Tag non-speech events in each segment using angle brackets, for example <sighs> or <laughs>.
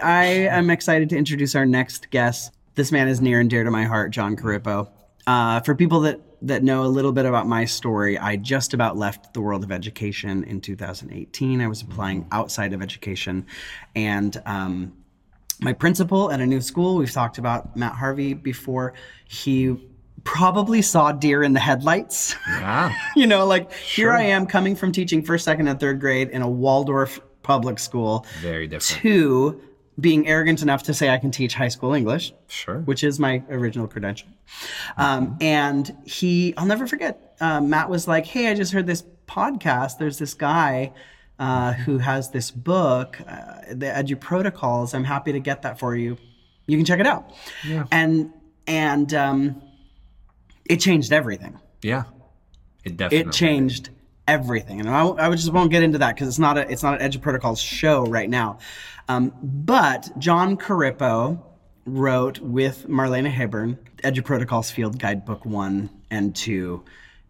I am excited to introduce our next guest. This man is near and dear to my heart, Jon Corippo. Uh, for people that, that know a little bit about my story, I just about left the world of education in 2018. I was applying outside of education. And um, my principal at a new school, we've talked about Matt Harvey before, he probably saw deer in the headlights. Yeah. <laughs> you know, like here I am coming from teaching first, second, and third grade in a Waldorf public school Very different. to being arrogant enough to say I can teach high school English, Sure. which is my original credential. Um, and he, I'll never forget, uh, Matt was like, Hey, I just heard this podcast. There's this guy uh, who has this book, uh, the EduProtocols. I'm happy to get that for you. You can check it out. Yeah. And, and um, it changed everything Yeah. It definitely. it changed everything. And I, I just won't get into that because it's not a it's not an EduProtocols show right now. Um, but Jon Corippo wrote with Marlena Hebern edge of protocols field guidebook one and two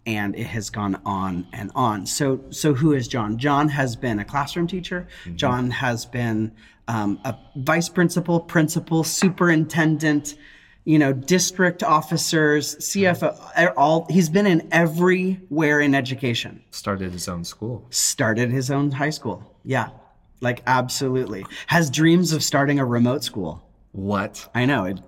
and it has gone on and on. So so who is john? John has been a classroom teacher. John has been um, a vice principal principal superintendent you know, district officers, CFO, all he's been in everywhere in education. Started his own school. Started his own high school. Yeah. Like absolutely. Has dreams of starting a remote school. What? I know it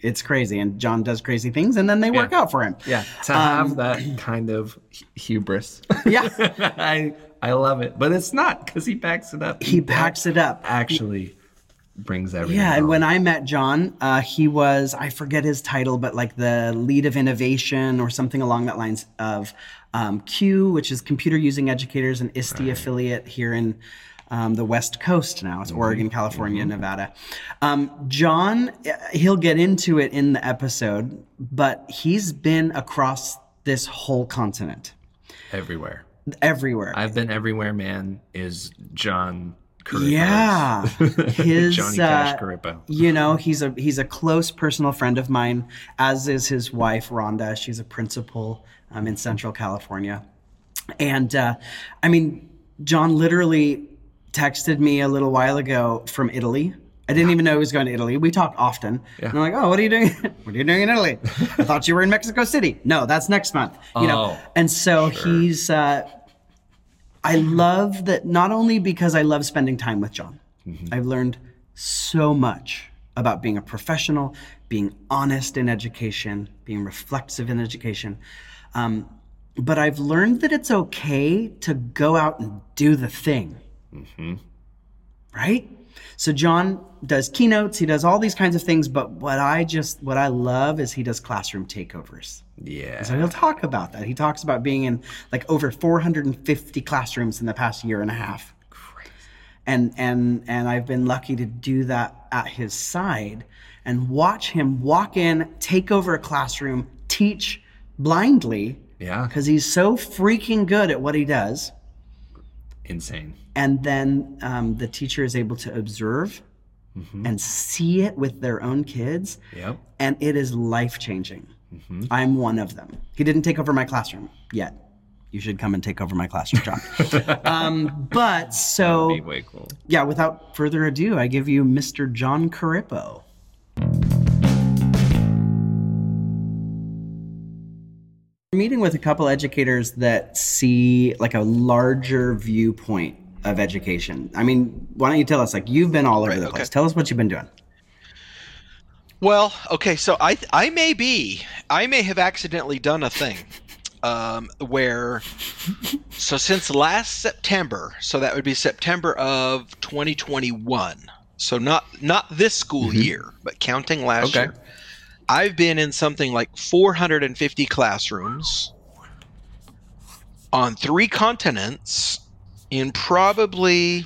it's crazy and John does crazy things and then they work Yeah. out for him. Yeah. To um, have that kind of hubris. Yeah. <laughs> I I love it, but it's not because he backs it up. He backs it up. Actually, brings everything. Yeah, and when I met John, uh, he was, I forget his title, but like the lead of innovation or something along that lines of um, CUE, which is Computer Using Educators, an ISTE affiliate here in um, the West Coast now. It's Oregon, California, Nevada. Um, John, uh, he'll get into it in the episode, but he's been across this whole continent, everywhere. everywhere. I've been everywhere. Man is John. Yeah, <laughs> his Johnny Cash uh. You know, he's a he's a close personal friend of mine, as is his wife Rhonda. She's a principal um, in Central California, and uh, I mean, John literally texted me a little while ago from Italy. I didn't even know he was going to Italy. We talk often. And I'm like, oh, what are you doing? <laughs> what are you doing in Italy? I thought you were in Mexico City. No, that's next month. You know, Oh, and so he's. Uh, I love that not only because I love spending time with John. I've learned so much about being a professional, being honest in education, being reflexive in education. Um, but I've learned that it's okay to go out and do the thing. Right? So John does keynotes, he does all these kinds of things, but what I just what I love is he does classroom takeovers. Yeah. So he'll talk about that. He talks about being in like over 450 classrooms in the past year and a half. And and and I've been lucky to do that at his side and watch him walk in, take over a classroom, teach blindly Yeah. because he's so freaking good at what he does. Insane. And then um, the teacher is able to observe and see it with their own kids Yep. and it is life changing. I'm one of them. He didn't take over my classroom yet. You should come and take over my classroom, John. <laughs> um, but so, cool. yeah, without further ado, I give you Mr. Jon Corippo. Meeting with a couple educators that see like a larger viewpoint of education. I mean, why don't you tell us? Like, you've been all over Right, the okay. place. Tell us what you've been doing. Well, okay, so I I may be I may have accidentally done a thing um, where so since last September, so that would be September of 2021. So not not this school year, but counting last Okay. year. I've been in something like 450 classrooms on three continents in probably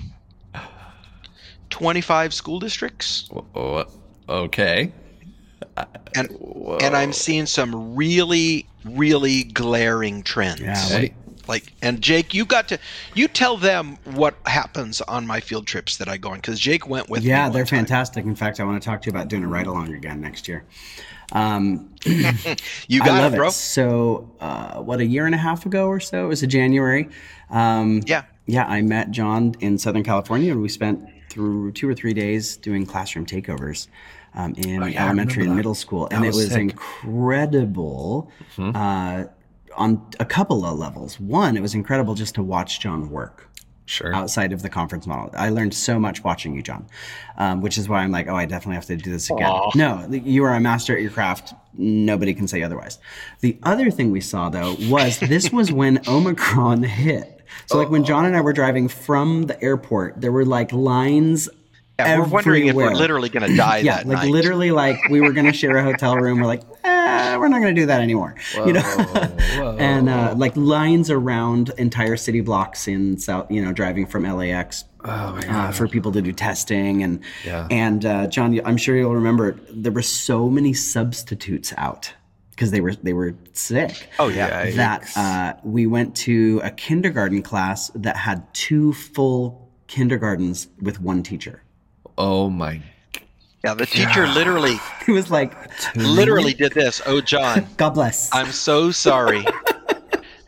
25 school districts. Okay. and and I'm seeing some really really glaring trends. Yeah, what you- Like and Jake, you got to you tell them what happens on my field trips that I go on because Jake went with me. Yeah, one they're time. fantastic. In fact, I want to talk to you about doing a ride along again next year. Um, <laughs> You I love it, bro. So, uh, what a year and a half ago or so? It was a January. Um, Yeah. Yeah. I met John in Southern California, and we spent through two or three days doing classroom takeovers um, in Oh, yeah, elementary and middle school, and That it was was sick. incredible Mhm. uh, on a couple of levels. One, it was incredible just to watch John work Sure. outside of the conference model. I learned so much watching you, John, um, which is why I'm like, oh, I definitely have to do this again. Aw. No, you are a master at your craft. Nobody can say otherwise. The other thing we saw though was this was when Omicron <laughs> hit. So like when John and I were driving from the airport, there were like lines. Yeah, we're wondering if we're literally going to die <laughs> Yeah, that like night. literally, like we were gonna share a hotel room. We're like, eh, we're not gonna do that anymore. You know, whoa. <laughs> and uh, like lines around entire city blocks in South. You know, driving from LAX oh uh, for people to do testing and Yeah. and uh, John, I'm sure you'll remember there were so many substitutes out because they were they were sick. oh yeah. Yikes. That uh, we went to a kindergarten class that had two full kindergartens with one teacher. oh my. Yeah, the teacher literally <laughs> It was like, literally did this. Oh, John, <laughs> God bless. I'm so sorry. <laughs>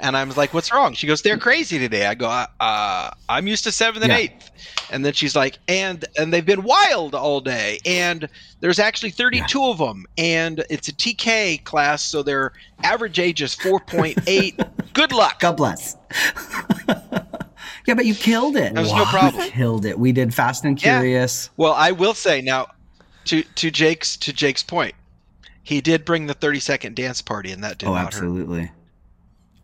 and I was like, "What's wrong?" She goes, "They're crazy today." I go, uh, "I'm used to seventh and Yeah. eighth. And then she's like, "And and they've been wild all day. And there's actually 32 of them. And it's a TK class, so their average age is 4.8. <laughs> Good luck." God bless. <laughs> yeah, but you killed it. That was no problem. You killed it. We did Fast and Yeah. Curious. Well, I will say now, to to Jake's to Jake's point, he did bring the 30 second dance party, and that did oh, not hurt.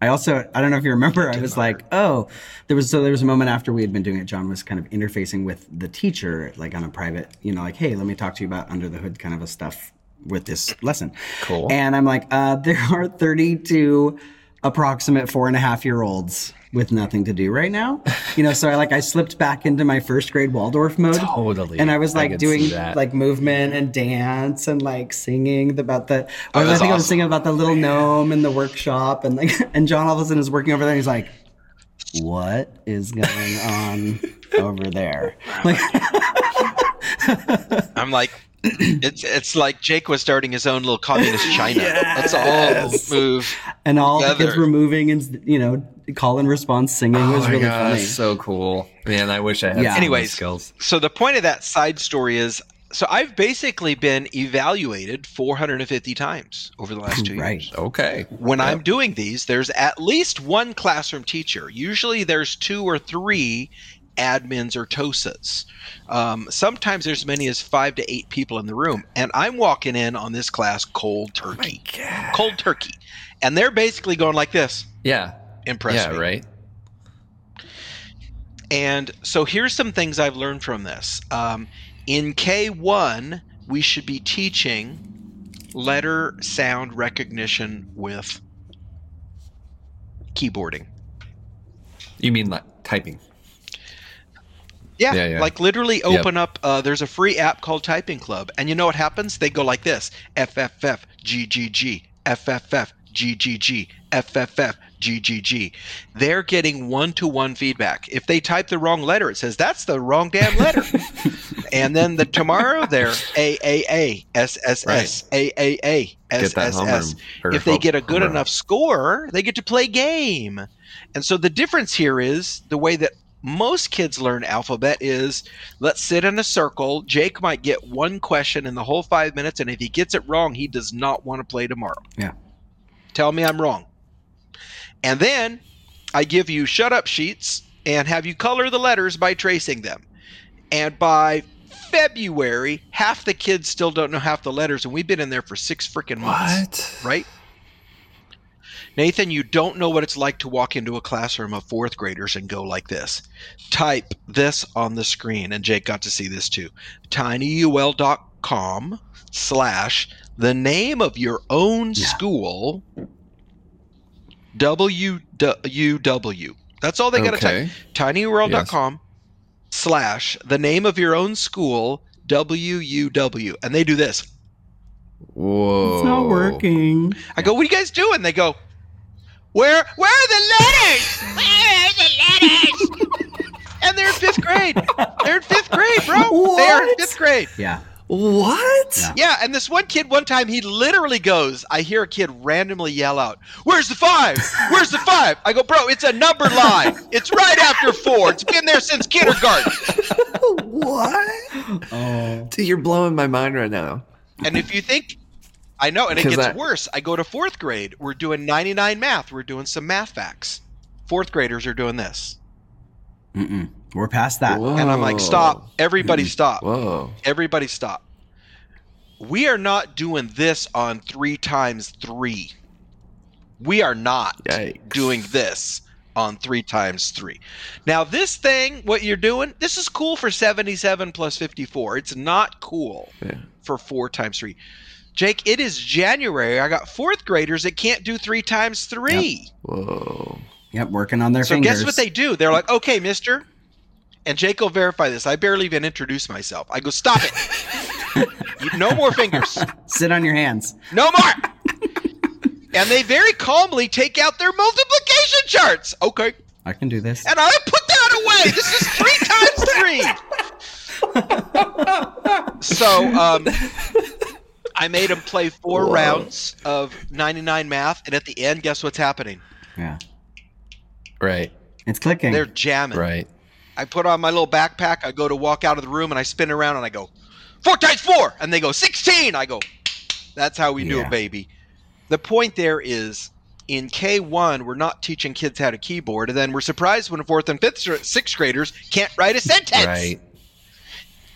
I also I don't know if you remember I was like oh there was so there was a moment after we had been doing it John was kind of interfacing with the teacher like on a private you know like hey let me talk to you about under the hood kind of a stuff with this lesson Cool. and I'm like uh, there are 32 approximate four and a half year olds with nothing to do right now you know so I like I slipped back into my first grade Waldorf mode Totally. and I was like could doing like movement and dance and like singing about the. Oh, I that's think I was singing about the little gnome in the workshop, and like, <laughs> and John all of a sudden is working over there. and He's like, "What is going on over there?" Like, I'm like, it's it's like Jake was starting his own little communist China. <laughs> Let's all move. and all the kids were moving and you know call and response singing oh was my really god, funny. that's so cool. Man, I wish I had Yeah. some of Anyways. skills. So the point of that side story is, so I've basically been evaluated 450 times over the last two Right. years. Okay. When I'm doing these, there's at least one classroom teacher. Usually, there's two or three admins or TOSAs. Um, sometimes there's as many as five to eight people in the room, and I'm walking in on this class cold turkey, God. cold turkey, and they're basically going like this. Yeah. Impress yeah. me. Right. And so here's some things I've learned from this. Um, in K1, we should be teaching letter sound recognition with keyboarding. You mean like typing? Yeah, Yeah, yeah. like literally Yep. open up. Uh, there's a free app called Typing Club, and you know what happens? They go like this: FFF GGG FFF GGG FFF GGG. They're getting one-to-one feedback. If they type the wrong letter, it says that's the wrong damn letter. <laughs> and then the tomorrow they're AAA SSS AAA Get that homeroom. SSS. If they get a good enough score, they get to play game. And so the difference here is the way that most kids learn alphabet is let's sit in a circle. Jake might get one question in the whole five minutes, and if he gets it wrong, he does not want to play tomorrow. Yeah. Tell me I'm wrong. And then I give you shut up sheets and have you color the letters by tracing them. And by February, half the kids still don't know half the letters, and we've been in there for six freaking months What? right? Nathan, you don't know what it's like to walk into a classroom of fourth graders and go like this. Type this on the screen, and Jake got to see this too. tinyurl.com slash the name of your own Yeah. school www. That's all they got to type. Okay. tinyurl.com slash the name of your own school wuw and they do this. Whoa. It's not working. i go what are you guys doing? They go where where are the letters? Where are the letters? <laughs> And they're in fifth grade. They're in fifth grade bro. They are in fifth grade. Yeah. What? Yeah. yeah and this one kid one time he literally goes i hear a kid randomly yell out where's the five where's the five i go bro it's a number line it's right after four it's been there since kindergarten what? Oh. Dude, you're blowing my mind right now. And if you think, I know, and it gets I- worse. I go to fourth grade. We're doing 99 math. We're doing some math facts. Fourth graders are doing this. Mm-mm. We're past that. And I'm like, stop. Everybody <clears throat> stop. Whoa. Everybody stop. We are not doing this on three times three. We are not Yikes. doing this on three times three. Now, this thing, what you're doing, this is cool for 77 plus 54. It's not cool Yeah. for four times three. Jake, it is January. I got fourth graders that can't do three times three. Whoa. Yep, working on their So fingers. guess what they do? They're like, okay, mister. And Jake will verify this. I barely even introduce myself. I go, stop it. You- no more fingers. Sit on your hands. No more. and they very calmly take out their multiplication charts. Okay. I can do this. And I put that away. This is three times three. so um, I made them play four Whoa. rounds of 99 math. And at the end, guess what's happening? Yeah, Right. it's clicking. They're jamming. Right. I put on my little backpack. I go to walk out of the room and I spin around and I go, four times four. And they go, 16. I go, that's how we do Yeah. it, baby. The point there is in K1, we're not teaching kids how to keyboard. And then we're surprised when fourth and fifth, sixth graders can't write a sentence. Right.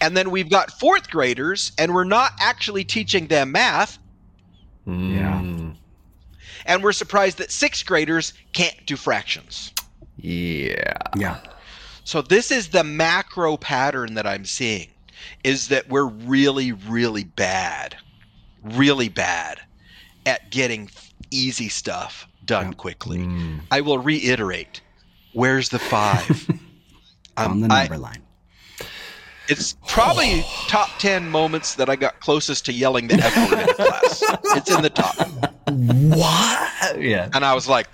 And then we've got fourth graders and we're not actually teaching them math. Mm. And we're surprised that sixth graders can't do fractions. Yeah. yeah. So this is the macro pattern that I'm seeing is that we're really really bad. Really bad at getting easy stuff done Yep. quickly. Mm. I will reiterate. Where's the 5? <laughs> on Um, the I- number line. it's probably top 10 moments that I got closest to yelling the F word in class. It's in the top. <laughs> What? Yeah. And I was like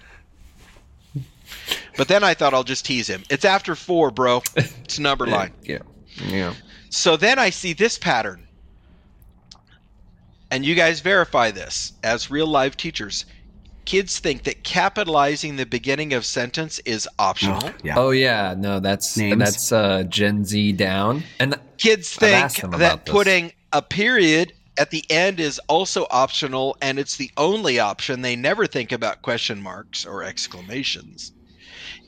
But then I thought I'll just tease him. It's after 4, bro. It's number <laughs> line. Yeah. Yeah. So then I see this pattern. And you guys verify this as real live teachers. Kids think that capitalizing the beginning of sentence is optional. Oh, yeah. Oh yeah, no, that's Names. that's uh, Gen Z down, and Kids think that this. putting a period at the end is also optional and it's the only option. They never think about question marks or exclamations.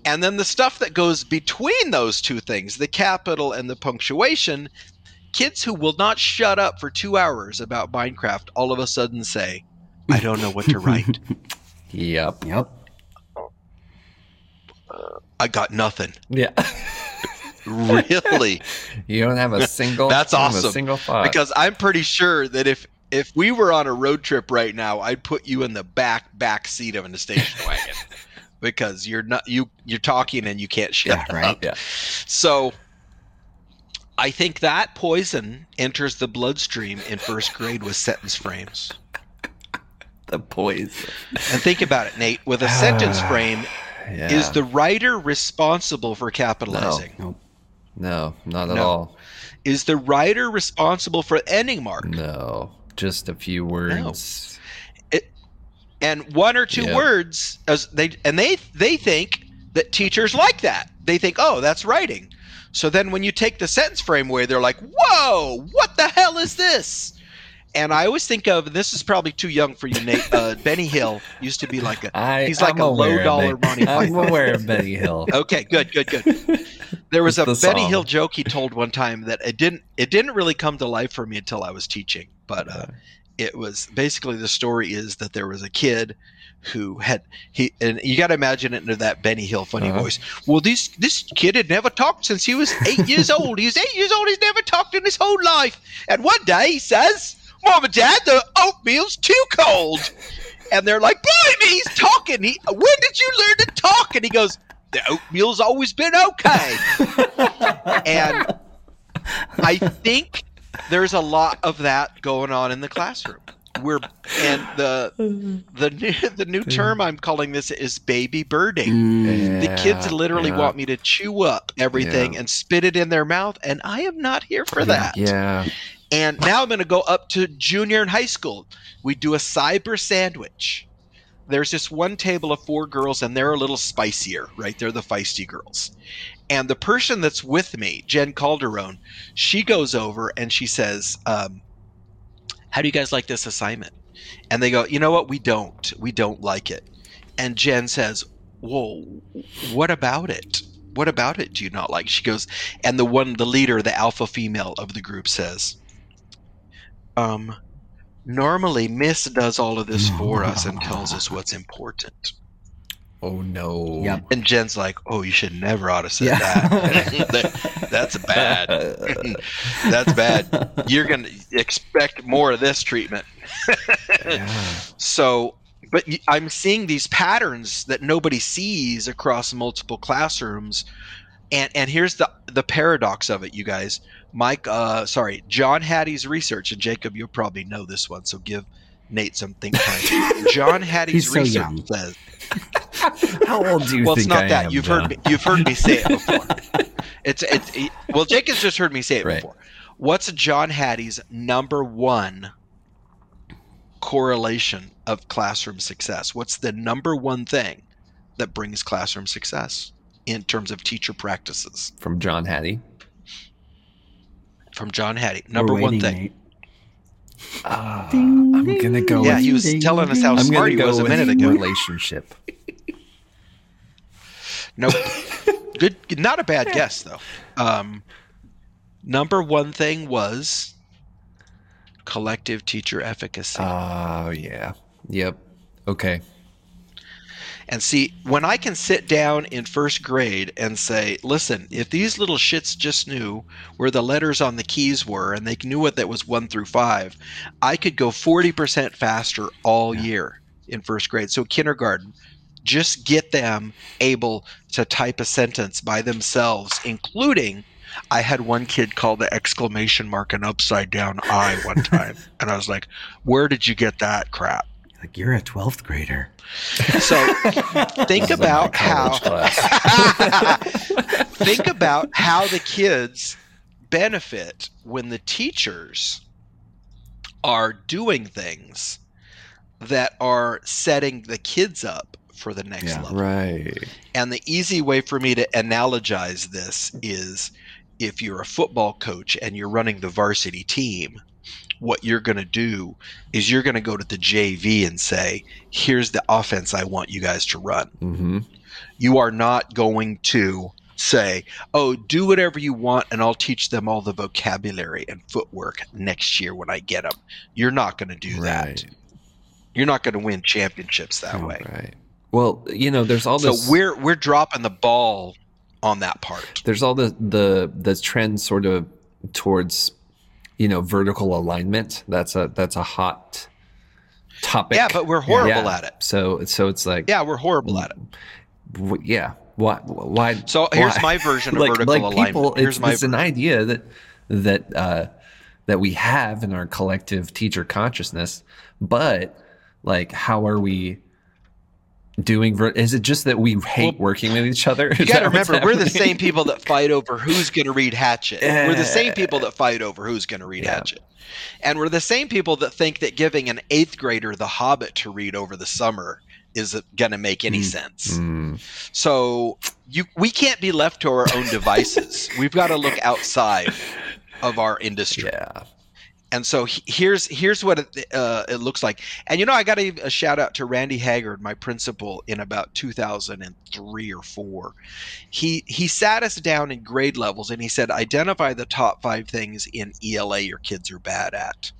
And then the stuff that goes between those two things, the capital and the punctuation, kids who will not shut up for two hours about Minecraft all of a sudden say, I don't know what to write. <laughs> yep, Yep. I got nothing. yeah. <laughs> Really? you don't have a single. That's you don't have awesome, A single thought. because I'm pretty sure that if if we were on a road trip right now, I'd put you in the back back seat of a station wagon because you're not you you're talking and you can't shut Yeah, right. up. Yeah. So I think that poison enters the bloodstream in first grade with sentence frames. <laughs> the poison. And think about it, Nate. With a sentence ah, frame, Yeah. is the writer responsible for capitalizing? No, no, not at No. all. Is the writer responsible for ending mark? No, just a few words. And one or two words as they and they they think that teachers like that they think oh that's writing so then when you take the sentence frame away they're like whoa what the hell is this and i always think of this is probably too young for you nate uh, <laughs> benny hill used to be like a I, He's like I'm a low-dollar it. Monty I'm aware of Benny Hill. <laughs> okay good good good there was a It's the benny song. hill joke he told one time that it didn't it didn't really come to life for me until i was teaching but uh, it was basically the story is that there was a kid who had he and you got to imagine it into that Benny Hill funny Uh-huh. voice. Well, this this kid had never talked since he was eight years old. He was eight years old. He's never talked in his whole life. And one day he says, "Mom and Dad, the oatmeal's too cold." And they're like, "Blimey, he's talking. He, when did you learn to talk?" And he goes, "The oatmeal's always been okay." and I think there's a lot of that going on in the classroom. We're and the the new <laughs> the new term I'm calling this is baby birding. Mm, The kids literally yeah. want me to chew up everything Yeah. and spit it in their mouth, and I am not here for that. Yeah. And now I'm going to go up to junior and high school. We do a cyber sandwich. There's this one table of four girls, and they're a little spicier, right? They're the feisty girls. And the person that's with me, Jen Calderon, she goes over and she says, um, "How do you guys like this assignment?" And they go, "You know what? We don't. We don't like it." And Jen says, "Whoa, what about it? What about it do you not like?" She goes, and the one, the leader, the alpha female of the group says, "Um, normally Miss does all of this for us and tells us what's important." Oh no. Yep. And Jen's like, "Oh, you should never ought to say Yeah. that. <laughs> That- That's bad. <laughs> That's bad. You're gonna expect more of this treatment." <laughs> Yeah. So, but I'm seeing these patterns that nobody sees across multiple classrooms, and and here's the the paradox of it, you guys. Mike, uh, sorry, John Hattie's research, and Jacob, you'll probably know this one, so give Nate some think time. <laughs> John Hattie's He's so research young. says <laughs> How old do you think? well, think it's not I that. am, you've John? heard me. You've heard me say it <laughs> before. it's it's it, well, Jake has just heard me say it Right. before. What's John Hattie's number one correlation of classroom success? What's the number one thing that brings classroom success in terms of teacher practices from John Hattie. From John Hattie? We're Number one waiting, thing. Nate. Ah, Ding, I'm gonna go. Yeah, with, he was Ding, telling us how I'm smart gonna he go was a minute ago. relationship. <laughs> Nope. Good. Not a bad guess though. Um, number one thing was collective teacher efficacy. Oh yeah. Yep. Okay. And see, when I can sit down in first grade and say, listen, if these little shits just knew where the letters on the keys were and they knew what that was one through five, I could go 40% faster all year in first grade. So, kindergarten, just get them able to type a sentence by themselves, including. I had one kid call the exclamation mark an upside down I one <laughs> time. and I was like, where did you get that crap? Like you're a 12th grader. So <laughs> think about how <laughs> think about how the kids benefit when the teachers are doing things that are setting the kids up for the next Yeah. level. Right. And the easy way for me to analogize this is if you're a football coach and you're running the varsity team, what you're going to do is you're going to go to the JV and say, here's the offense I want you guys to run. Mm-hmm. You are not going to say, oh, do whatever you want and I'll teach them all the vocabulary and footwork next year when I get them. You're not going to do that. You're not going to win championships that Oh, way. Right. Well, you know, there's all this. So we're we're dropping the ball on that part. there's all the the the trend sort of towards you know vertical alignment. That's a that's a hot topic. Yeah, but we're horrible Yeah. at it. So so it's like Yeah, we're horrible at it. w- yeah. Why why? So here's why? my version of like, vertical like alignment. people, here's it's, my it's an idea that that uh, that we have in our collective teacher consciousness, but like, how are we doing? Ver- is it just that we hate Well, working with each other? <laughs> You got to remember, we're the same people that fight over who's going to read Hatchet. We're the same people that fight over who's going to read Yeah. Hatchet. And we're the same people that think that giving an eighth grader The Hobbit to read over the summer is going to make any Mm. sense. Mm, So you, we can't be left to our own devices. We've got to look outside of our industry. yeah. And so he- here's here's what it, uh, it looks like. And you know, I got a, a shout out to Randy Haggard, my principal, in about 2003 or four. He he sat us down in grade levels and he said, identify the top five things in ELA your kids are bad at.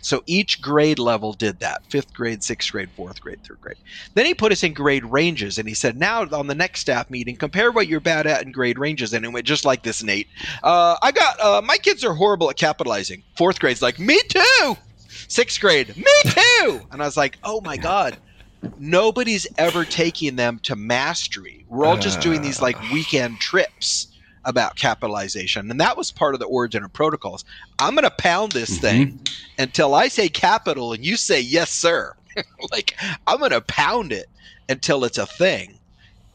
So each grade level did that: fifth grade, sixth grade, fourth grade, third grade. Then he put us in grade ranges, and he said, "Now on the next staff meeting, compare what you're bad at in grade ranges." And it went just like this, Nate. Uh, I got uh, my kids are horrible at capitalizing. Fourth grade's like me too. Sixth grade, me too. And I was like, oh my god, nobody's ever taking them to mastery. We're all just doing these like weekend trips about capitalization, and that was part of the origin of protocols. I'm gonna pound this thing until I say capital and you say yes, sir. <laughs> like I'm gonna pound it until it's a thing,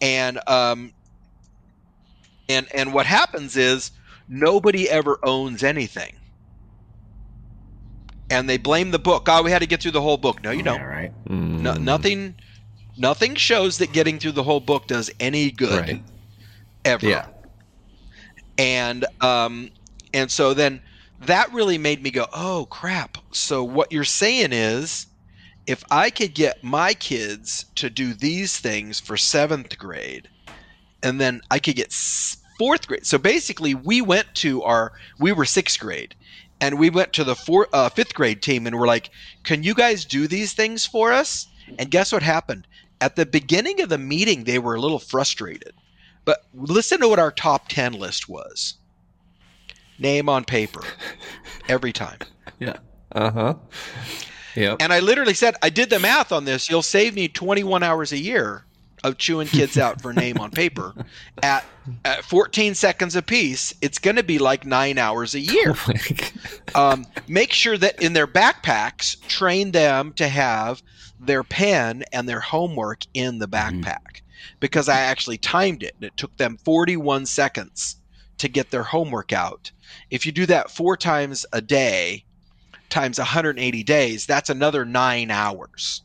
and um, and and what happens is nobody ever owns anything and they blame the book oh we had to get through the whole book no you don't Yeah, right. Mm. no, nothing Nothing shows that getting through the whole book does any good Right. ever. Yeah. And um and so then that really made me go, "Oh crap. So what you're saying is if I could get my kids to do these things for 7th grade and then I could get 4th grade. So basically we went to our we were 6th grade and we went to the four, uh, 5th grade team and we're like, "Can you guys do these things for us?" And guess what happened? At the beginning of the meeting they were a little frustrated. But listen to what our top 10 list was. Name on paper every time. <laughs> Yeah. Uh huh. Yep. And I literally said, I did the math on this. You'll save me 21 hours a year of chewing kids out for name on paper. <laughs> At, at 14 seconds a piece. it's going to be like nine hours a year. <laughs> Um, make sure that in their backpacks, train them to have their pen and their homework in the backpack. Because I actually timed it and it took them 41 seconds to get their homework out. If you do that four times a day, times 180 days, that's another nine hours.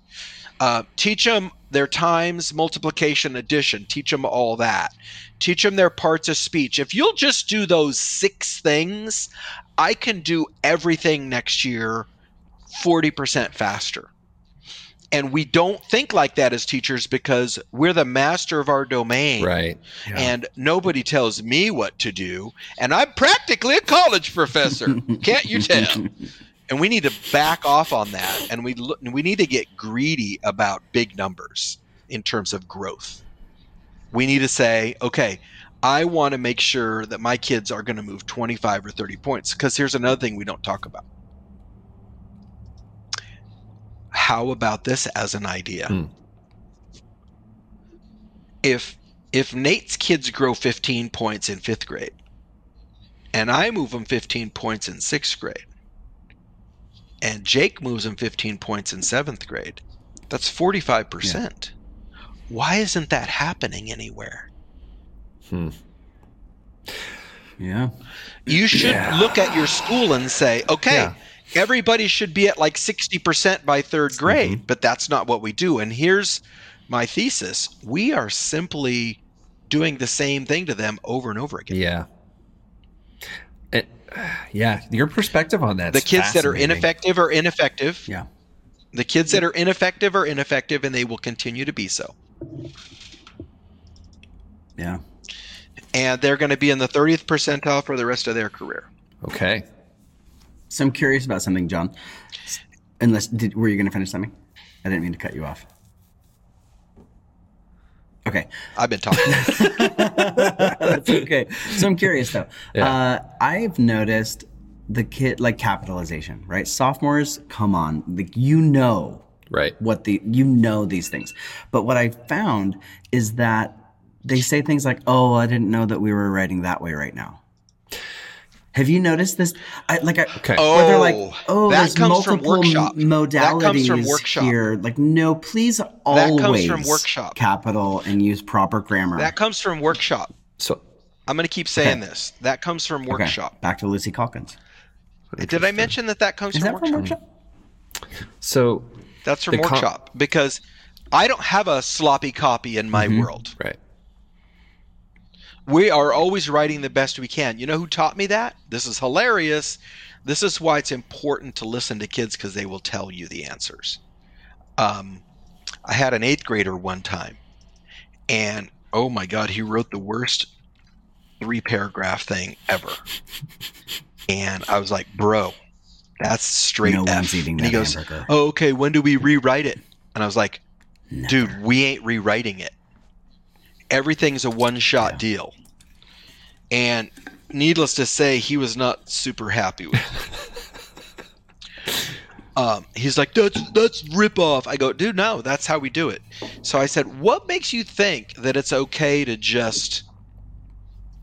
Uh, teach them their times, multiplication, addition. Teach them all that. Teach them their parts of speech. If you'll just do those six things, I can do everything next year 40% faster. And we don't think like that as teachers because we're the master of our domain. Right. and nobody tells me what to do. And i'm practically a college professor. <laughs> Can't you tell? And we need to back off on that. And we look, we need to get greedy about big numbers in terms of growth. We need to say okay i want to make sure that my kids are going to move 25 or 30 points. Because here's another thing we don't talk about how about this as an idea Hmm. if if nate's kids grow 15 points in fifth grade and i move them 15 points in sixth grade and jake moves them 15 points in seventh grade that's 45% why isn't that happening anywhere Hmm. Yeah. you should Yeah. look at your school and say okay Yeah. Everybody should be at like 60% by third mhm. grade but that's not what we do and here's my thesis we are simply doing the same thing to them over and over again Yeah. It, yeah. Your perspective on that. the kids that are ineffective are ineffective Yeah. the kids that are ineffective are ineffective and they will continue to be so Yeah. and they're going to be in the 30th percentile for the rest of their career Okay. So I'm curious about something, John. Unless did, were you going to finish something? I didn't mean to cut you off. Okay. i've been talking <laughs> That's okay. So I'm curious though. Yeah. Uh, I've noticed the kid like capitalization, right? Sophomores, come on, like you know Right. what the you know these things, but what I found is that they say things like, "Oh, I didn't know that we were writing that way right now." Have you noticed this? I like I, Okay. or they're like, Oh, "Oh, that there's comes from multiple workshop. modalities That comes from workshop. here." Like, no, please always that comes from workshop. capital and use proper grammar. that comes from workshop So i'm going to keep saying Okay. this that comes from Okay, Back to Lucy Calkins. did i mention that that comes Is from that from workshop workshop? so that's from The com- workshop because i don't have a sloppy copy in my mm-hmm. world right. We are always writing the best we can. You know who taught me that? This is hilarious. This is why it's important to listen to kids because they will tell you the answers. Um, I had an eighth grader one time, and oh my God, he wrote the worst three paragraph thing ever. And I was like, bro, that's straight No F. one's eating and he goes, hamburger. oh, okay, when do we rewrite it? And I was like, dude, we ain't rewriting it. Everything's a one shot Yeah. deal. And needless to say, he was not super happy with it. <laughs> um, he's like, that's that's rip off. I go, dude, no, that's how we do it. So I said, what makes you think that it's okay to just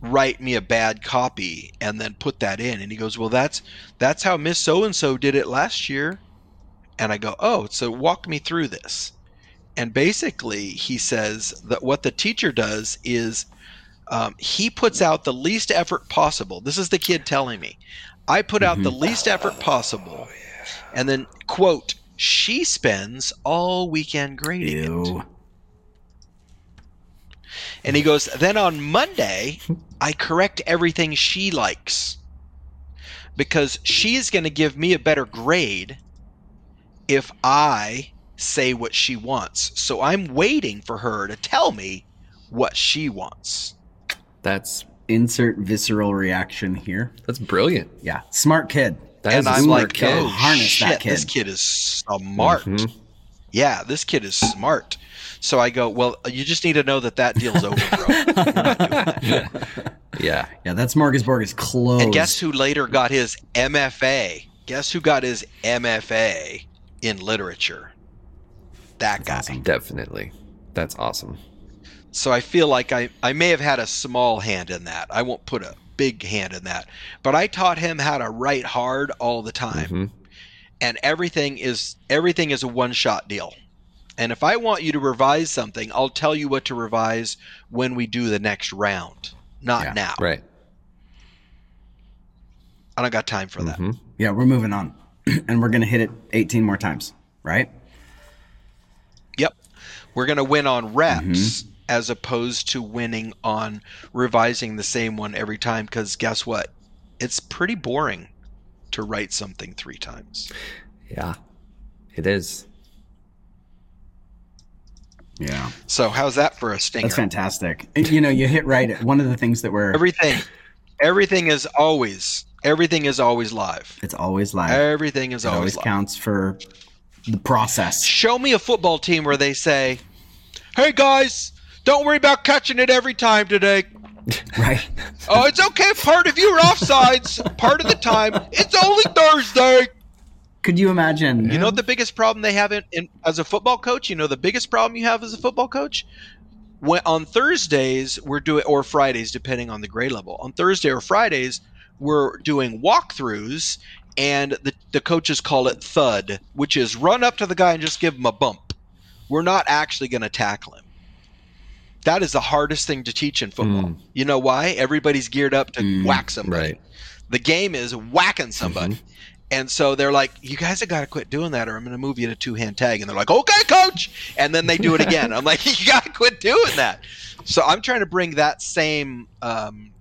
write me a bad copy and then put that in? And he goes, well, that's that's how Miss So and So did it last year. And I go, oh, so walk me through this. And basically, he says that what the teacher does is um, he puts out the least effort possible. This is the kid telling me. I put out the least effort possible. And then, quote, she spends all weekend grading it. And he goes, then on Monday, I correct everything she likes because she's going to give me a better grade if I say what she wants. So I'm waiting for her to tell me what she wants. That's Insert visceral reaction here. that's brilliant. Yeah, smart kid. That and is a I'm like, kid. oh, Harness shit, that kid. this kid is smart. Mhm. Yeah, this kid is smart. So I go, well, you just need to know that that deal's over, bro. We're not doing that. Yeah. Yeah, that smorgasbord is closed. And guess who later got his MFA? Guess who got his MFA in literature? That guy. awesome. Definitely. That's awesome. So I feel like I, I may have had a small hand in that. I won't put a big hand in that. But I taught him how to write hard all the time. Mhm. And everything is everything is a one shot deal. And if I want you to revise something, I'll tell you what to revise when we do the next round. Not Yeah, now. Right. I don't got time for that. Mhm. Yeah, we're moving on. <clears throat> and we're going to hit it 18 more times, right? Yep. We're going to win on reps Mm-hmm. as opposed to winning on revising the same one every time because guess what? It's pretty boring to write something three times. Yeah. It is. Yeah. So, how's that for a stinger? That's fantastic. You know, you hit right at one of the things that we're Everything everything is always everything is always live. it's always live. Everything is it always always live. counts for the process. Show me a football team where they say, "Hey guys, don't worry about catching it every time today. <laughs> Right? Oh, it's okay. Part of you are offsides. Part of the time. It's only Thursday." Could you imagine? You know the biggest problem they have in, in as a football coach? You know the biggest problem you have as a football coach? When on Thursdays we're doing or Fridays depending on the grade level. On Thursday or Fridays we're doing walkthroughs and the the coaches call it thud, which is run up to the guy and just give him a bump. We're not actually going to tackle him. That is the hardest thing to teach in football. Mm. You know why? Everybody's geared up to Mm, whack somebody. Right. The game is whacking somebody. And so they're like, you guys have got to quit doing that or I'm going to move you to two hand tag. And they're like, okay, coach. And then they do it again. I'm like, <laughs> you got to quit doing that. So I'm trying to bring that same um,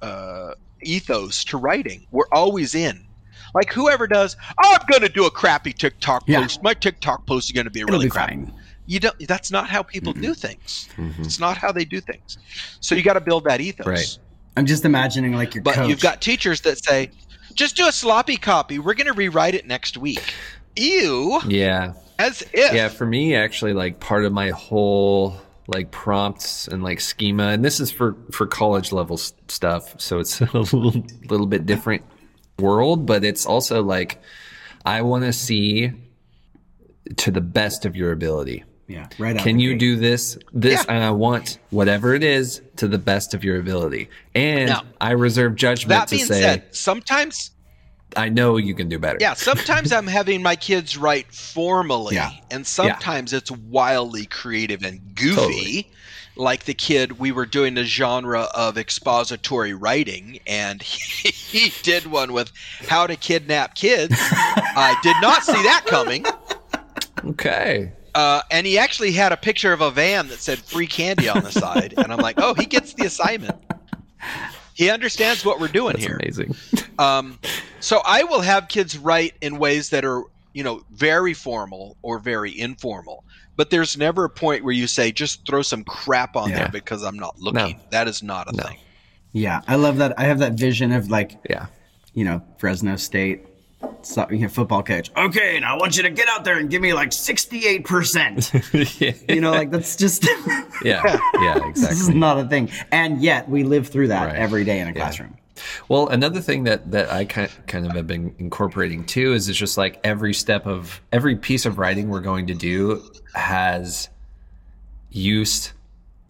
uh, ethos to writing. We're always in. Like whoever does, oh, I'm going to do a crappy TikTok Yeah. post. My TikTok post is going to be It'll really be crappy. fine. You don't. That's not how people do things. Mhm. It's not how they do things. So you got to build that ethos. Right. I'm just imagining like your But coach. you've got teachers that say, just do a sloppy copy. We're going to rewrite it next week. Ew. Yeah. As if. Yeah, for me, actually, like part of my whole like prompts and like schema, and this is for for college level stuff, so it's <laughs> a little little bit different world, but it's also like I want to see to the best of your ability. yeah, right. Can you do this, this, Yeah. and I want whatever it is to the best of your ability, and Now, I reserve judgment that to being say said, sometimes, I know you can do better. yeah, sometimes I'm having my kids write formally, Yeah. and sometimes it's wildly creative and goofy. Totally. Like the kid, we were doing a genre of expository writing, and he, <laughs> he did one with how to kidnap kids. I did not see that coming. Okay. Uh, and he actually had a picture of a van that said free candy on the <laughs> side. And I'm like, oh, he gets the assignment. He understands what we're doing That's here. amazing. Um, so I will have kids write in ways that are, you know, very formal or very informal. But there's never a point where you say, just throw some crap on Yeah. there because I'm not looking. That is not a No. thing. Yeah, I love that. I have that vision of like Yeah. you know Fresno State so, you know, football coach. Okay, now I want you to get out there and give me like 68 percent. <laughs> yeah. You know, like that's just Yeah. Yeah. exactly. <laughs> this is Exactly. not a thing. And yet we live through that Right. every day in a classroom. Well, another thing that that I kind kind of have been incorporating too is it's just like every step of every piece of writing we're going to do has used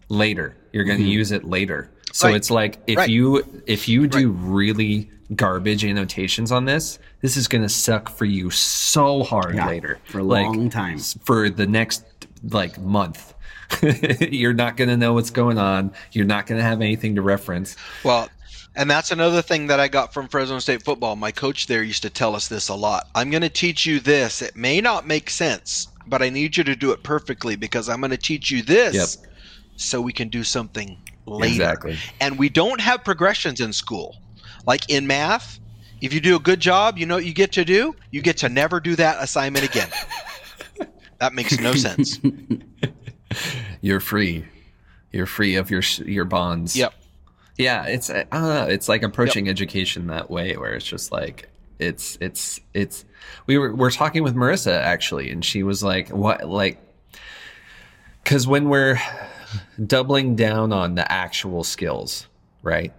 later. You're going to mm-hmm. use it later. So Right. it's like if Right. you if you do really garbage annotations on this, this is going to suck for you so hard Yeah, later for a Like, long time. for the next like month. <laughs> You're not going to know what's going on. You're not going to have anything to reference. Well, and that's another thing that I got from Fresno State football. My coach there used to tell us this a lot. I'm going to teach you this. It may not make sense, but I need you to do it perfectly because I'm going to teach you this Yep. so we can do something later. Exactly. And we don't have progressions in school. Like in math, if you do a good job, you know what you get to do? You get to never do that assignment again. <laughs> that makes no sense. <laughs> You're free. You're free of your your bonds. Yep. Yeah, it's I don't know. It's like approaching education that way, where it's just like it's it's it's. We were we're talking with Marissa actually, and she was like, "What like?" Because when we're doubling down on the actual skills, right?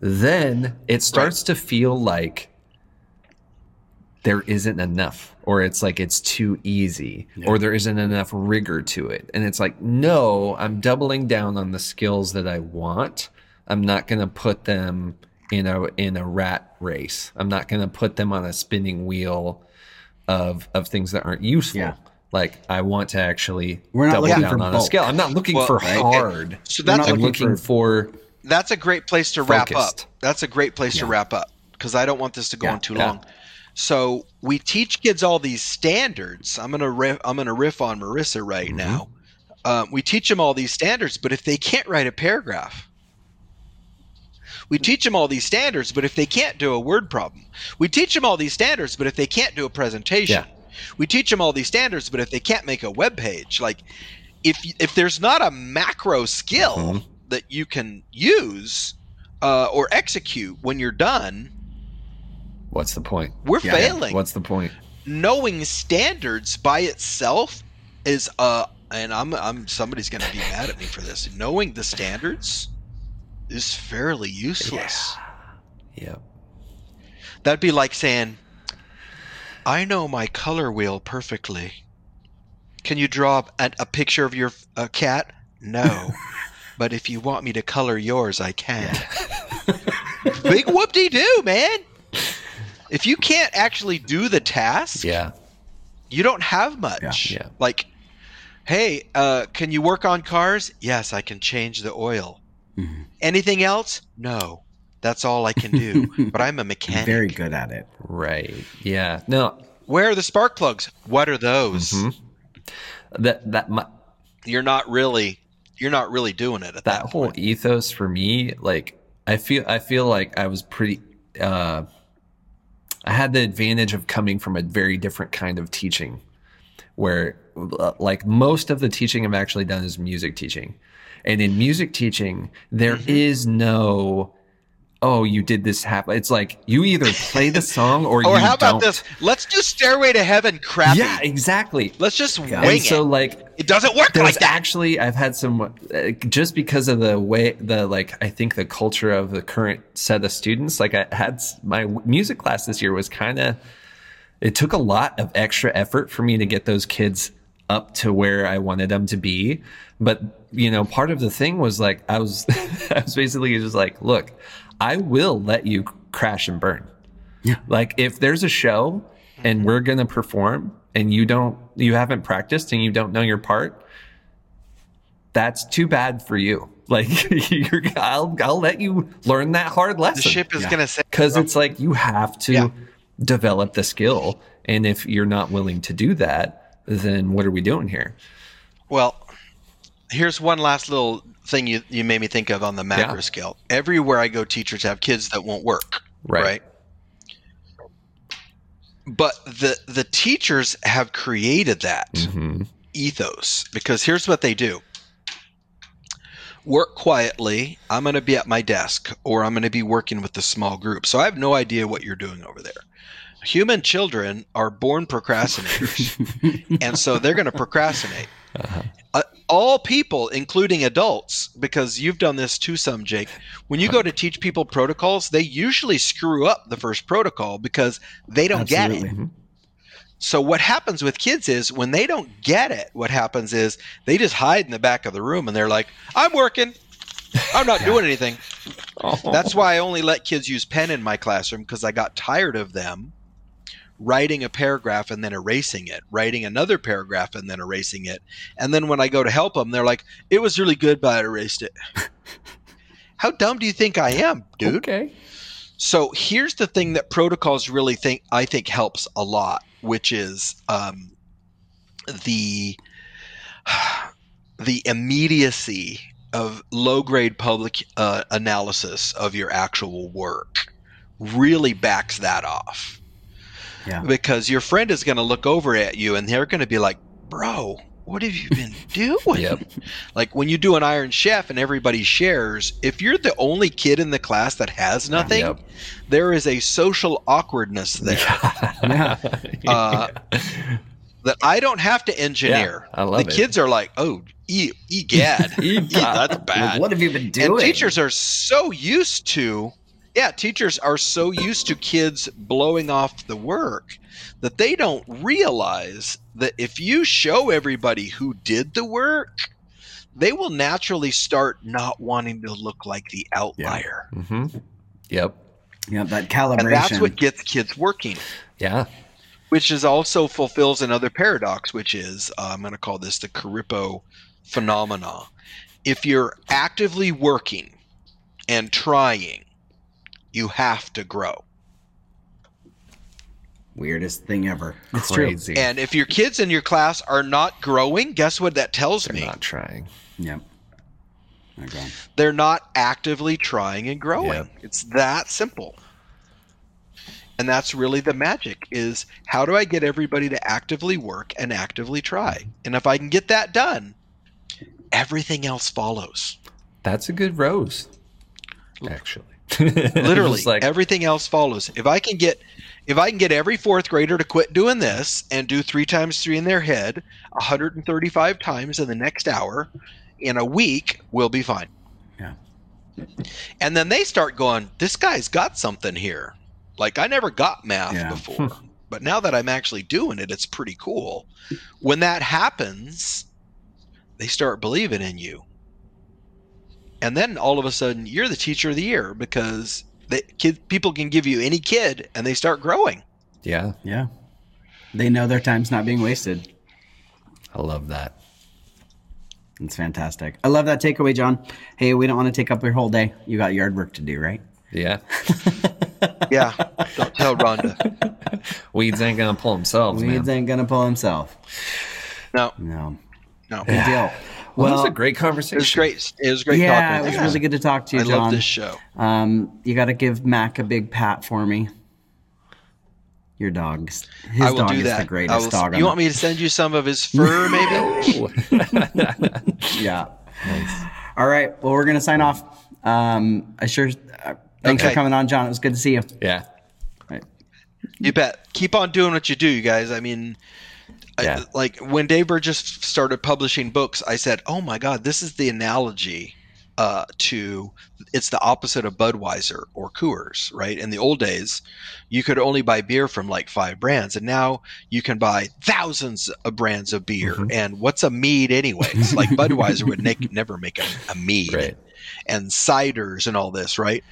Then it starts to feel like there isn't enough or it's like it's too easy or there isn't enough rigor to it and it's like no i'm doubling down on the skills that i want i'm not going to put them in a in a rat race i'm not going to put them on a spinning wheel of of things that aren't useful Yeah. like i want to actually We're not double looking down for on a bulk. skill i'm not looking Well, for okay. hard So that's i'm looking looking for, that's a great place to wrap up. That's a great place to wrap up because I don't want this to go Yeah, on too yeah. long. So we teach kids all these standards. I'm gonna riff, I'm gonna riff on Marissa right Mm-hmm. now. Um, we teach them all these standards, but if they can't write a paragraph, we teach them all these standards, but if they can't do a word problem, we teach them all these standards, but if they can't do a presentation, Yeah. we teach them all these standards, but if they can't make a web page, like if if there's not a macro skill Mhm. that you can use uh, or execute when you're done, what's the point we're Yeah. failing. what's the point Knowing standards by itself is uh and I'm I'm somebody's going to be mad at me for this. Knowing the standards is fairly useless. yeah That'd be like saying, "I know my color wheel perfectly. Can you draw a, a picture of your uh, cat?" No, <laughs> but if you want me to color yours, I can. <laughs> Big whoop de doo, man. If you can't actually do the task, yeah you don't have much. Yeah. Yeah. Like, hey, uh, can you work on cars? Yes, I can change the oil. Mhm. Anything else? No. That's all I can do. <laughs> but I'm a mechanic. Very good at it. right yeah no Where are the spark plugs? What are those? Mhm. that that my, You're not really you're not really doing it at that, that whole point. ethos for me like i feel i feel like i was pretty uh i had the advantage of coming from a very different kind of teaching where like most of the teaching i've actually done is music teaching and in music teaching there Mm-hmm. is no oh you did this happen it's like you either play the song or, <laughs> Or you how about don't. this? Let's do Stairway to Heaven crappy. yeah exactly Let's just Yeah. wing and so it. like It doesn't work like that. actually i've had some uh, just because of the way the like i think the culture of the current set of students like i had my music class this year was kind of it took a lot of extra effort for me to get those kids up to where i wanted them to be. But you know part of the thing was like i was <laughs> i was basically just like look i will let you crash and burn. Yeah. like if there's a show and mm-hmm. we're going to perform and you don't you haven't practiced and you don't know your part that's too bad for you. <laughs> Like you're, I'll, I'll let you learn that hard lesson. the lesson. ship is gonna say because it's like you have to Yeah. develop the skill. And if you're not willing to do that then what are we doing here Well, here's one last little thing you, you made me think of on the macro Yeah. scale. Everywhere I go, teachers have kids that won't work. Right. right? But the the teachers have created that hmm ethos because here's what they do. Work quietly. I'm going to be at my desk or I'm going to be working with a small group. So I have no idea what you're doing over there. Human children are born procrastinators. <laughs> and so they're going to procrastinate. Uh-huh. Uh, all people, including adults, because you've done this too, some Jake. When you go to teach people protocols, they usually screw up the first protocol because they don't get it. Absolutely. So what happens with kids is when they don't get it, what happens is they just hide in the back of the room and they're like, "I'm working. I'm not <laughs> doing anything." That's why I only let kids use pen in my classroom because I got tired of them writing a paragraph and then erasing it, writing another paragraph and then erasing it. And then when I go to help them, they're like, "It was really good, but I erased it." <laughs> How dumb do you think I am, dude? okay So here's the thing that protocols really think I think helps a lot, which is um, the <sighs> the immediacy of low grade public uh, analysis of your actual work really backs that off. Yeah. Because your friend is going to look over at you and they're going to be like, bro, what have you been <laughs> doing? Yep. Like when you do an Iron Chef and everybody shares, if you're the only kid in the class that has nothing, Yep. there is a social awkwardness <laughs> there Yeah. uh, that I don't have to engineer. Yeah, I love the it. kids are like, oh, e- egad, <laughs> Egad. that's bad. Like, what have you been doing? And teachers are so used to, yeah, teachers are so used to kids blowing off the work that they don't realize that if you show everybody who did the work, they will naturally start not wanting to look like the outlier. hmm Yep. Yeah, that And calibration. that's what gets kids working. Yeah. which is also fulfills another paradox, which is uh, I'm going to call this the Corippo phenomena. If you're actively working and trying, you have to grow. Weirdest thing ever. It's Crazy. And if your kids in your class are not growing, guess what that tells me? They're me? not trying. Yep. Okay. They're not actively trying and growing. Yep. It's that simple. And that's really the magic is how do I get everybody to actively work and actively try? And if I can get that done, everything else follows. That's a good rose, actually. <laughs> literally like everything else follows. If i can get if i can get every fourth grader to quit doing this and do three times three in their head 135 times in the next hour in a week we'll be fine. Yeah. and then they start going this guy's got something here. Like i never got math Yeah. before but now that i'm actually doing it it's pretty cool. When that happens they start believing in you and then all of a sudden you're the teacher of the year because the kid people can give you any kid and they start growing yeah, Yeah. They know their time's not being wasted. I love that. It's fantastic. I love that takeaway, Jon. Hey, we don't want to take up your whole day. You got yard work to do, right? Yeah, <laughs> yeah don't tell rhonda <laughs> weeds ain't gonna pull themselves, man. Weeds ain't gonna pull himself. no No. no Good deal. Well, Well, that was a great conversation. it conversation. was great it was great yeah, talking it was you really good to talk to you, i Jon. love this show Um, you got to give Mac a big pat for me. Your dog's his i will dog do is that the I greatest will- dog. you want me to send you some of his fur maybe <laughs> Yeah. All right. Well, we're gonna sign off. Um, I sure. Uh, thanks for coming on, Jon. It was good to see you. yeah, Right. You bet. Keep on doing what you do, you guys. I mean, I- like when Dave Burgess started publishing books, I said, "Oh my God, this is the analogy uh, to it's the opposite of Budweiser or Coors, right? In the old days, you could only buy beer from like five brands, and now you can buy thousands of brands of beer. Mhm. And what's a mead, anyways? like <laughs> Budweiser would make, never make a, a mead, right. and ciders and all this, right?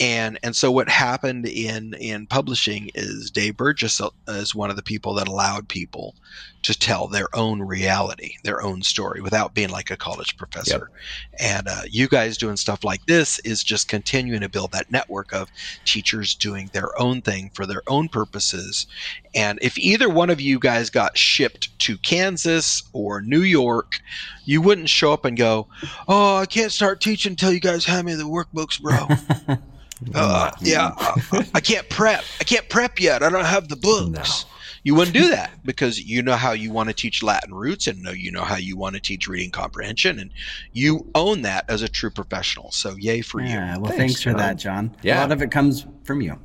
And and so what happened in in publishing is Dave Burgess is one of the people that allowed people to tell their own reality, their own story, without being like a college professor. And uh, you guys doing stuff like this is just continuing to build that network of teachers doing their own thing for their own purposes. And if either one of you guys got shipped to Kansas or New York, you wouldn't show up and go, "Oh, I can't start teaching until you guys hand me the workbooks, bro." <laughs> uh, yeah, I, I can't prep. I can't prep yet. I don't have the books. You wouldn't do that because you know how you want to teach Latin roots and know you know how you want to teach reading comprehension and you own that as a true professional. So yay for you. Yeah. you. Well, Thanks, thanks, for Jon. that, Jon. A lot of it comes from you.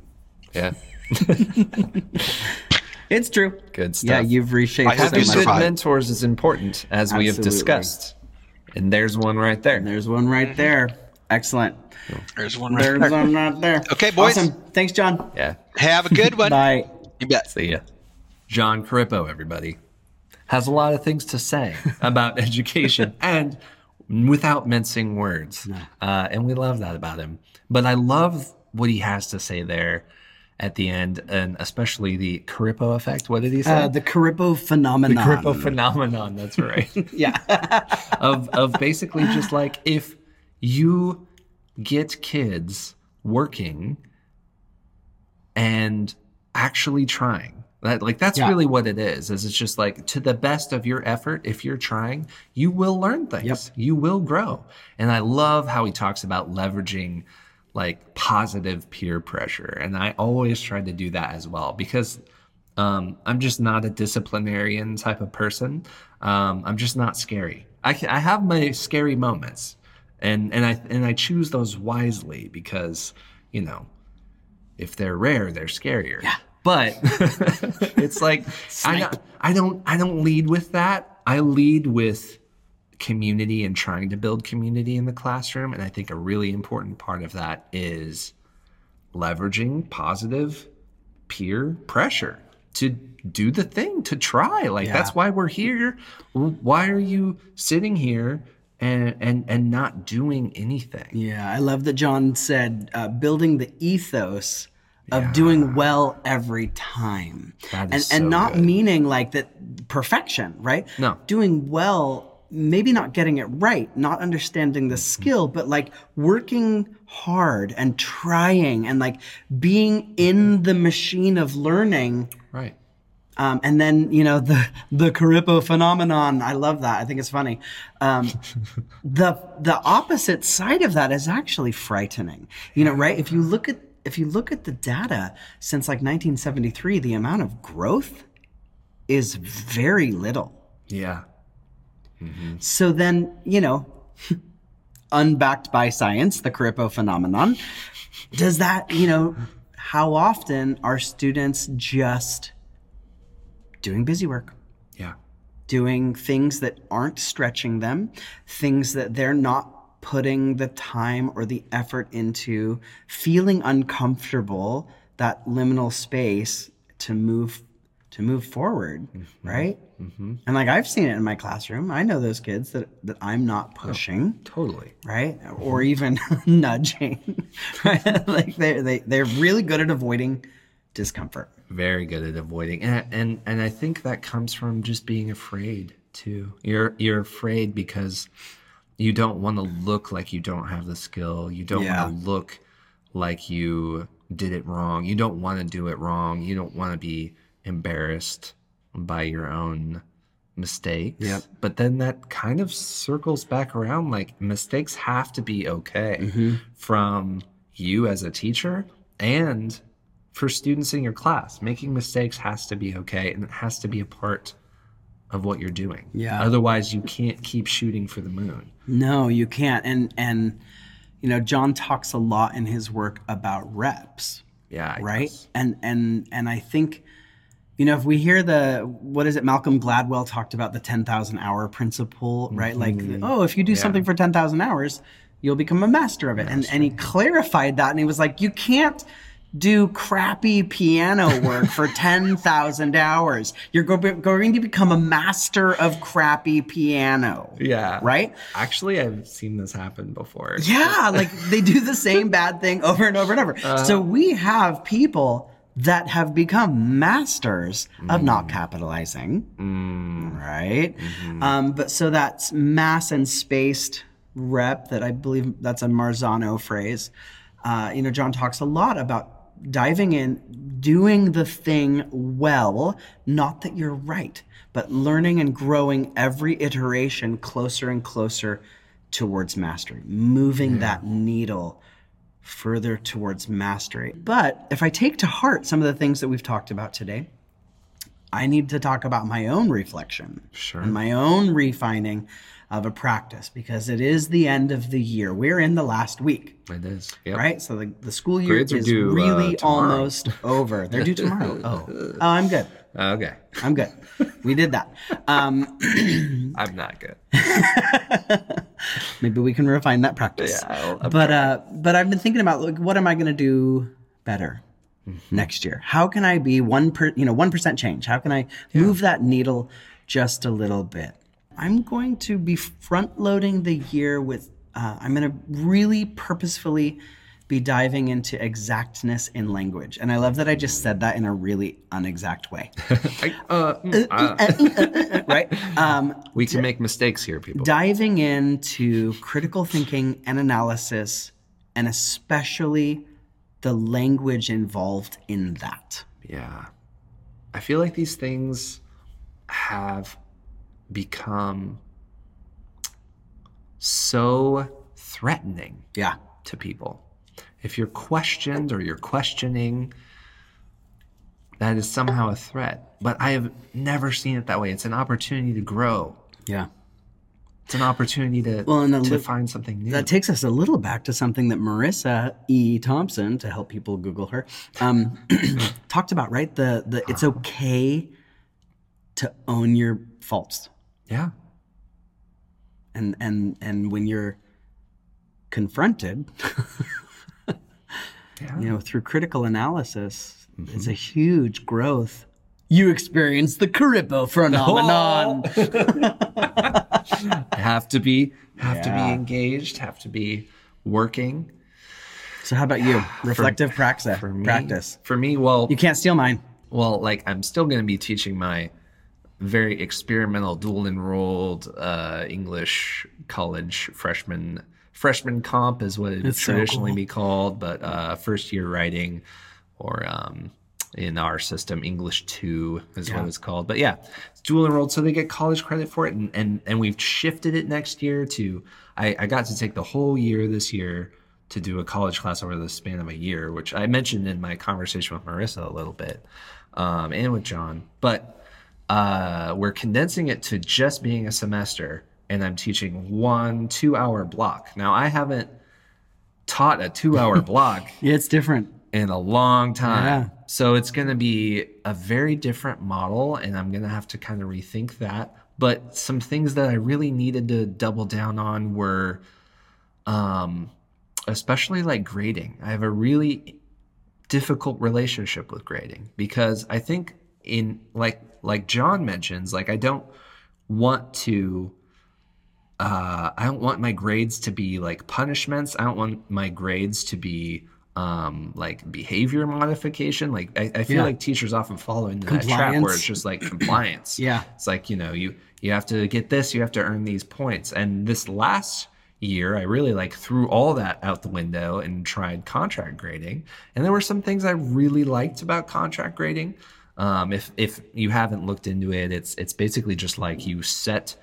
Yeah, <laughs> It's true. good stuff. Yeah, you've reshaped I so you good mentors is important, as we have discussed. And there's one right there. And there's one right there. Excellent. There's one right There's there. one right there. Okay, boys. Awesome. Thanks, Jon. Yeah. Have a good one. <laughs> Bye. You bet. See ya. Jon Corippo, everybody, has a lot of things to say <laughs> about education and without mincing words. Uh, and we love that about him. But I love what he has to say there at the end, and especially the Corippo effect. What did he say? Uh, the Corippo phenomenon. The Corippo phenomenon. That's right. <laughs> Yeah. of of basically just like if you get kids working and actually trying That like that's Yeah. really what it is. Is it's just like to the best of your effort, if you're trying, you will learn things. Yep. You will grow. And I love how he talks about leveraging like positive peer pressure. And I always try to do that as well because um, I'm just not a disciplinarian type of person. Um, I'm just not scary. I, ca- I have my scary moments, and and I and I choose those wisely because you know if they're rare, they're scarier. Yeah. But <laughs> it's like I don't, I don't I don't lead with that. I lead with community and trying to build community in the classroom. And I think a really important part of that is leveraging positive peer pressure to do the thing, to try. Like Yeah. that's why we're here. Why are you sitting here and and and not doing anything? Yeah, I love that Jon said uh, building the ethos of doing well every time, and is and not good. meaning like that perfection, right? No. doing well, maybe not getting it right, not understanding the skill, but like working hard and trying and like being in the machine of learning. Right. Um, and then you know the the Corippo phenomenon. I love that. I think it's funny. Um, <laughs> the the opposite side of that is actually frightening. You know, right? If you look at if you look at the data since like 1973, the amount of growth is very little. Yeah. So then you know, <laughs> unbacked by science, the Corippo phenomenon. Does that you know? How often are students just doing busy work? Yeah. doing things that aren't stretching them, things that they're not putting the time or the effort into, feeling uncomfortable, that liminal space to move to move forward, mm-hmm. right? Mm-hmm. And like I've seen it in my classroom. I know those kids that that I'm not oh, pushing Totally. right? Or even <laughs> nudging, <laughs> right? like they they they're really good at avoiding discomfort. Very good at avoiding and and and I think that comes from just being afraid too. You're you're afraid because you don't want to look like you don't have the skill. You don't Yeah. want to look like you did it wrong. You don't want to do it wrong. You don't want to be embarrassed by your own mistakes. Yep. But then that kind of circles back around like mistakes have to be okay mm-hmm. from you as a teacher and for students in your class. Making mistakes has to be okay and it has to be a part of what you're doing. Yeah. Otherwise, you can't keep shooting for the moon. No, you can't. And and you know, Jon talks a lot in his work about reps, Yeah. I right? guess. And and and I think you know, if we hear the what is it Malcolm Gladwell talked about the 10,000 hour principle, right? Like mm-hmm. oh, if you do something for 10,000 hours, you'll become a master of it. And and he clarified that and he was like you can't do crappy piano work for <laughs> 10,000 hours. You're go- going to become a master of crappy piano. Yeah. Right? Actually, I've seen this happen before. Yeah, <laughs> like they do the same bad thing over and over and over. so we have people that have become masters of not capitalizing, right? Um, but so that's mass and spaced rep that I believe that's a Marzano phrase. Uh, you know, Jon talks a lot about diving in, doing the thing well, not that you're right, but learning and growing every iteration closer and closer towards mastery, moving that needle further towards mastery. But if I take to heart some of the things that we've talked about today, I need to talk about my own reflection Sure. and my own refining of a practice because it is the end of the year. We're in the last week, It is. Yep. right? So the, the school year Grades is due, uh, really tomorrow. almost over. They're due tomorrow. <laughs> Oh, oh, I'm good. Okay. I'm good. We did that. Um, <clears throat> I'm not good. <laughs> maybe we can refine that practice. Yeah, but uh, but I've been thinking about like, what am I going to do better Mm-hmm. next year? How can I be one per you know one percent change? How can I move that needle just a little bit? I'm going to be front loading the year with. Uh, I'm going to really purposefully be diving into exactness in language, and I love that I just said that in a really unexact way, <laughs> uh, mm, uh, right? Um, we can make mistakes here, people. diving into critical thinking and analysis, and especially the language involved in that. yeah. I feel like these things have become so threatening Yeah. to people. If you're questioned or you're questioning, that is somehow a threat. But I have never seen it that way. It's an opportunity to grow. Yeah. It's an opportunity to, Well, and to li- find something new. That takes us a little back to something that Marissa E. Thompson, to help people Google her, um, <clears throat> talked about. Right, the the it's okay to own your faults, yeah. and and and when you're confronted, <laughs> Yeah. you know, through critical analysis, it's mm-hmm. a huge growth. You experience the Corippo phenomenon. <laughs> have to be have to be engaged, have to be working. So how about you? <sighs> Reflective praxis. For me, practice. For me, well, You can't steal mine. well, like I'm still going to be teaching my very experimental dual enrolled uh, English college freshman freshman comp is what it would It's so traditionally cool. be called, but uh, first year writing or um, in our system English two is what it's called. But yeah, it's dual enrolled, so they get college credit for it, and and, and we've shifted it next year to I, I got to take the whole year this year to do a college class over the span of a year, which I mentioned in my conversation with Marissa a little bit, um, and with Jon. But uh, we're condensing it to just being a semester, and I'm teaching one two-hour block. Now I haven't taught a two-hour <laughs> block Yeah, it's different. in a long time. Yeah. So it's going to be a very different model, and I'm going to have to kind of rethink that. But some things that I really needed to double down on were, um, especially like grading. I have a really difficult relationship with grading because I think in like like Jon mentions, like I don't want to uh, I don't want my grades to be like punishments. I don't want my grades to be um, like behavior modification. Like I, I feel Yeah. like teachers often fall into that trap where it's just like compliance. <clears throat> Yeah. It's like, you know, you you have to get this, you have to earn these points. And this last year, I really like threw all that out the window and tried contract grading. And there were some things I really liked about contract grading. Um, if if you haven't looked into it, it's it's basically just like you set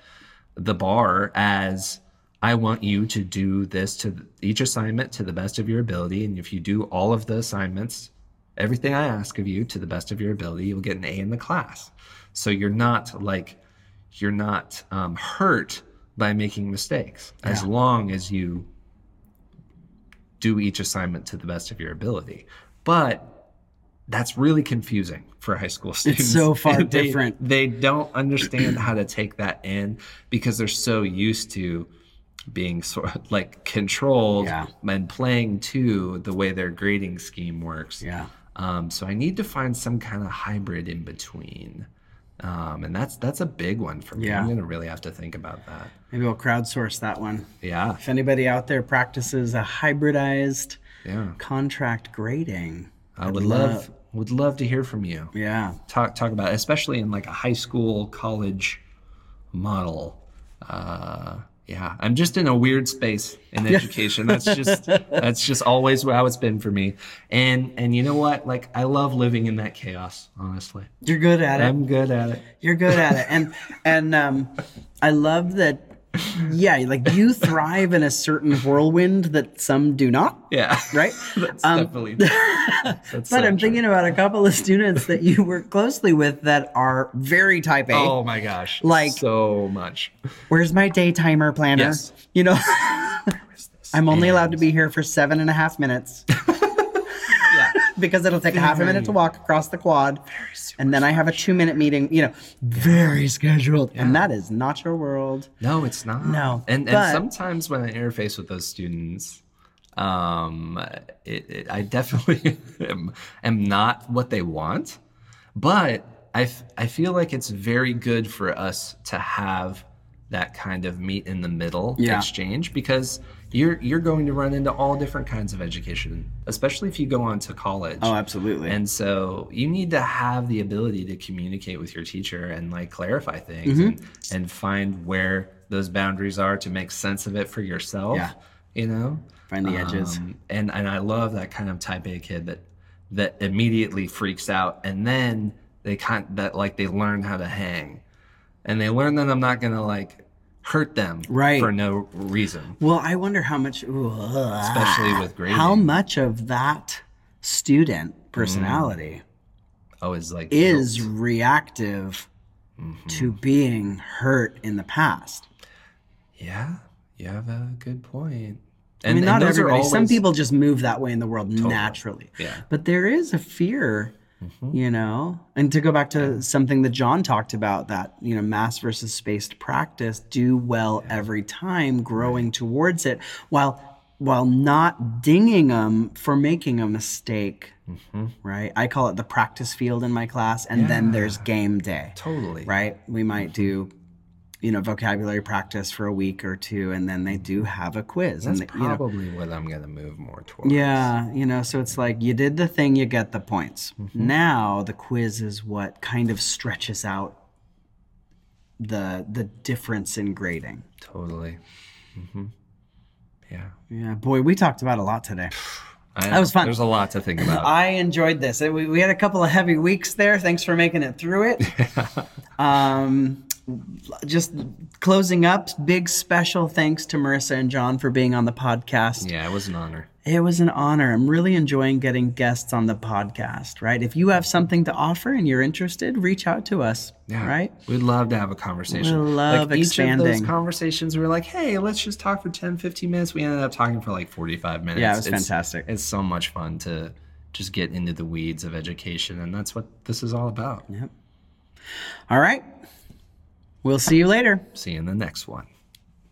the bar as I want you to do this to each assignment to the best of your ability. And if you do all of the assignments, everything I ask of you to the best of your ability, you'll get an A in the class. So you're not like, you're not um, hurt by making mistakes as long as you do each assignment to the best of your ability. But that's really confusing for high school students. It's so far <laughs> They- different. They don't understand how to take that in because they're so used to being sort of like controlled Yeah. and playing to the way their grading scheme works. Yeah. Um, so I need to find some kind of hybrid in between. Um, and that's that's a big one for me. Yeah. I'm gonna really have to think about that. Maybe we'll crowdsource that one. Yeah, If anybody out there practices a hybridized yeah. contract grading, I would love would love to hear from you. Yeah. Talk talk about, it, especially in like a high school college model. Uh, yeah, I'm just in a weird space in education. That's just <laughs> that's just always how it's been for me. And and you know what? Like I love living in that chaos. Honestly, You're good at it. I'm good at it. You're good at it. And and um I love that yeah, like you thrive in a certain whirlwind that some do not, Yeah, right? <laughs> that's Um, definitely. <laughs> That's But so I'm true. thinking about a couple of students that you work closely with that are very type A. Oh my gosh! Like- so much. Where's my day timer planner? Yes. You know, I'm only allowed to be here for seven and a half minutes. <laughs> because it'll take a half a minute to walk across the quad. And then I have a two minute meeting, you know, very scheduled. And that is not your world. No, it's not. No, and but- and sometimes when I interface with those students, um, it, it, I definitely <laughs> am, am not what they want, but I f- I feel like it's very good for us to have that kind of meet in the middle Yeah. exchange because you're you're going to run into all different kinds of education, especially if you go on to college. Oh, absolutely. And so you need to have the ability to communicate with your teacher and like clarify things Mm-hmm. and, and find where those boundaries are to make sense of it for yourself. Yeah. You know? Find the edges. Um, and and I love that kind of type A kid that that immediately freaks out and then they kind that like they learn how to hang, and they learn that I'm not gonna like hurt them Right. for no reason. Well, I wonder how much, Especially with grading. how much of that student personality Oh, it's like is guilt. reactive Mm-hmm. to being hurt in the past. yeah. You have a good point. I mean, not those are everybody. Some people just move that way in the world naturally. Yeah. But there is a fear, Mm-hmm. you know. And to go back to something that Jon talked about, that you know, mass versus spaced practice, do well every time, growing towards it, while while not dinging them for making a mistake. Mm-hmm. Right. I call it the practice field in my class, and then there's game day. Totally. Right? We might mm-hmm. do, you know, vocabulary practice for a week or two, and then they do have a quiz. That's and they, you know, probably what I'm gonna move more towards. yeah, you know, so it's like you did the thing, you get the points. Mm-hmm. Now the quiz is what kind of stretches out the the difference in grading. totally. hmm Yeah, Yeah, boy, we talked about a lot today. <sighs> I That was fun. There's a lot to think about. I enjoyed this. We, we had a couple of heavy weeks there. Thanks for making it through it. <laughs> um, just closing up, big special thanks to Marissa and Jon for being on the podcast. yeah, it was an honor. It was an honor. I'm really enjoying getting guests on the podcast, right? If you have something to offer and you're interested, reach out to us, Yeah. right? We'd love to have a conversation. We love like each of those conversations, we were like, hey, let's just talk for 10, 15 minutes. We ended up talking for like 45 minutes. Yeah, it was It's- fantastic. It's so much fun to just get into the weeds of education. And that's what this is all about. Yep. All right. We'll see you later. See you in the next one.